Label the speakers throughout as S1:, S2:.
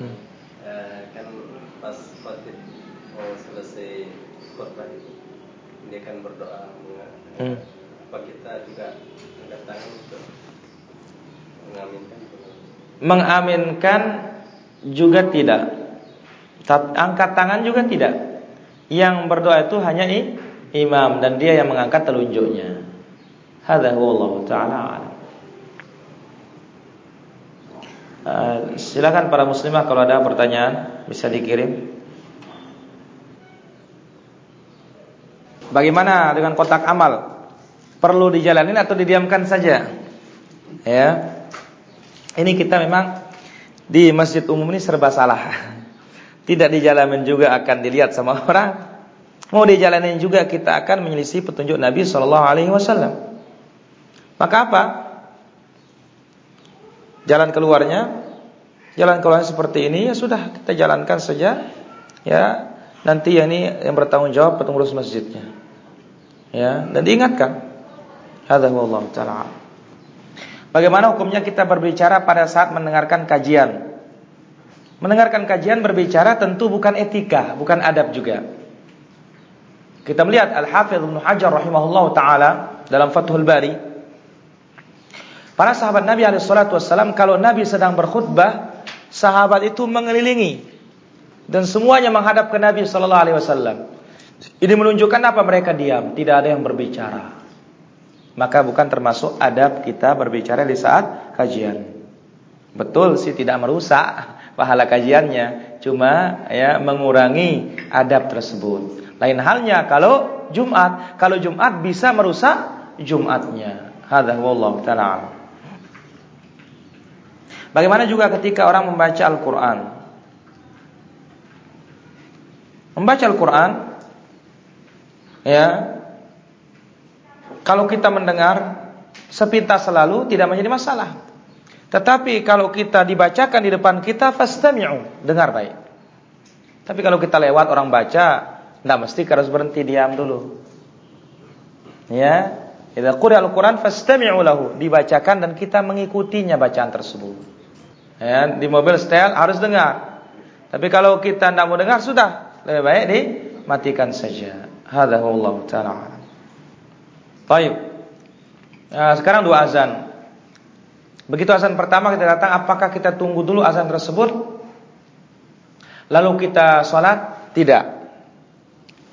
S1: Hmm. Uh, kan pas khotib mau selesai khutbah itu dia kan berdoa hmm. apa kita juga angkat tangan untuk mengaminkan
S2: mengaminkan juga tidak. Angkat tangan juga tidak. Yang berdoa itu hanya imam dan dia yang mengangkat telunjuknya. Hadza wallahu taala Uh, silakan para muslimah kalau ada pertanyaan bisa dikirim. Bagaimana dengan kotak amal? Perlu dijalanin atau didiamkan saja? Ya. Ini kita memang di masjid umum ini serba salah. Tidak dijalanin juga akan dilihat sama orang. Mau dijalanin juga kita akan menyelisih petunjuk Nabi Shallallahu Alaihi Wasallam. Maka apa? jalan keluarnya jalan keluarnya seperti ini ya sudah kita jalankan saja ya. Nanti ya ini yang bertanggung jawab pengurus masjidnya ya. Dan diingatkan. Hadza taala. Bagaimana hukumnya kita berbicara pada saat mendengarkan kajian? Mendengarkan kajian berbicara tentu bukan etika bukan adab juga. Kita melihat Al-Hafidz Ibnu Hajar rahimahullahu taala dalam Fathul Bari. Para sahabat Nabi Alaihissalam kalau Nabi sedang berkhutbah, sahabat itu mengelilingi dan semuanya menghadap ke Nabi Sallallahu Alaihi Wasallam. Ini menunjukkan apa mereka diam, tidak ada yang berbicara. Maka bukan termasuk adab kita berbicara di saat kajian. Betul sih tidak merusak pahala kajiannya, cuma ya mengurangi adab tersebut. Lain halnya kalau Jumat, kalau Jumat bisa merusak Jumatnya. Hadza wallahu taala. Bagaimana juga ketika orang membaca Al-Quran? Membaca Al-Quran Ya Kalau kita mendengar Sepintas selalu tidak menjadi masalah. Tetapi kalau kita dibacakan di depan kita Fastami'u Dengar baik. Tapi kalau kita lewat orang baca Tidak mesti harus berhenti diam dulu. Ya Idza quri'a al-Qur'an fastami'u lahu, dibacakan dan kita mengikutinya bacaan tersebut. Ya, di mobil setel harus dengar. Tapi kalau kita tidak mau dengar sudah lebih baik dimatikan saja. Hadza Allah taala. Baik. Nah, sekarang dua azan. Begitu azan pertama kita datang, apakah kita tunggu dulu azan tersebut? Lalu kita sholat? Tidak.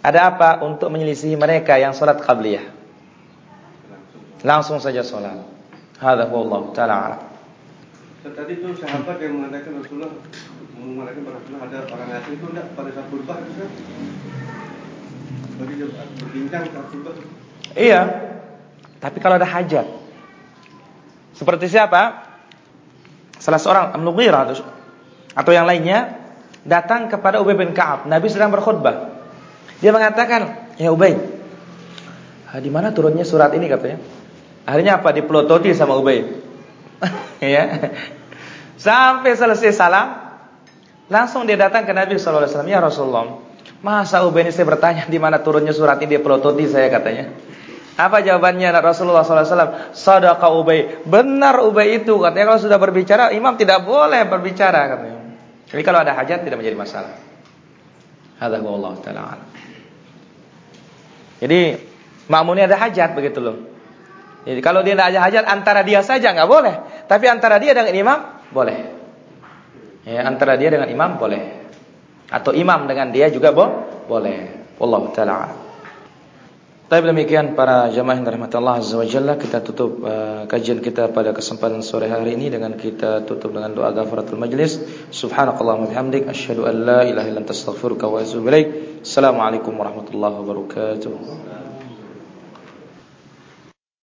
S2: Ada apa untuk menyelisihi mereka yang sholat qabliyah? Langsung saja sholat. Hadza Allah taala.
S3: Tadi itu sahabat yang mengatakan Rasulullah mengatakan Rasulullah ada orang asing itu enggak pada saat berubah itu kan? Bagi berbincang saat berubah.
S2: Iya. Tapi kalau ada hajat. Seperti siapa? Salah seorang Amnughirah atau, atau yang lainnya datang kepada Ubay bin Ka'ab. Nabi sedang berkhutbah. Dia mengatakan, "Ya Ubay, di mana turunnya surat ini katanya?" Akhirnya apa? Dipelototi sama Ubay. Ya. Sampai selesai salam, langsung dia datang ke Nabi sallallahu alaihi wasallam, "Ya Rasulullah, masa Ubay ini saya bertanya di mana turunnya surat ini dia pelototi saya katanya." Apa jawabannya Rasulullah SAW? Sadaqa Ubay. Benar Ubay itu. Katanya kalau sudah berbicara, imam tidak boleh berbicara. Katanya. Jadi kalau ada hajat tidak menjadi masalah. Hadza Allah taala. Jadi makmumnya ada hajat begitu loh. Jadi kalau dia tidak ada hajat antara dia saja nggak boleh, tapi antara dia dengan imam boleh. Ya, antara dia dengan imam boleh. Atau imam dengan dia juga bo boleh. Wallahu taala. Tapi demikian para jamaah yang dirahmati Allah Azza wa Jalla kita tutup uh, kajian kita pada kesempatan sore hari ini dengan kita tutup dengan doa ghafaratul majlis. Subhanakallahumma bihamdik asyhadu an la ilaha illa anta astaghfiruka wa atubu ilaik. Assalamualaikum warahmatullahi wabarakatuh.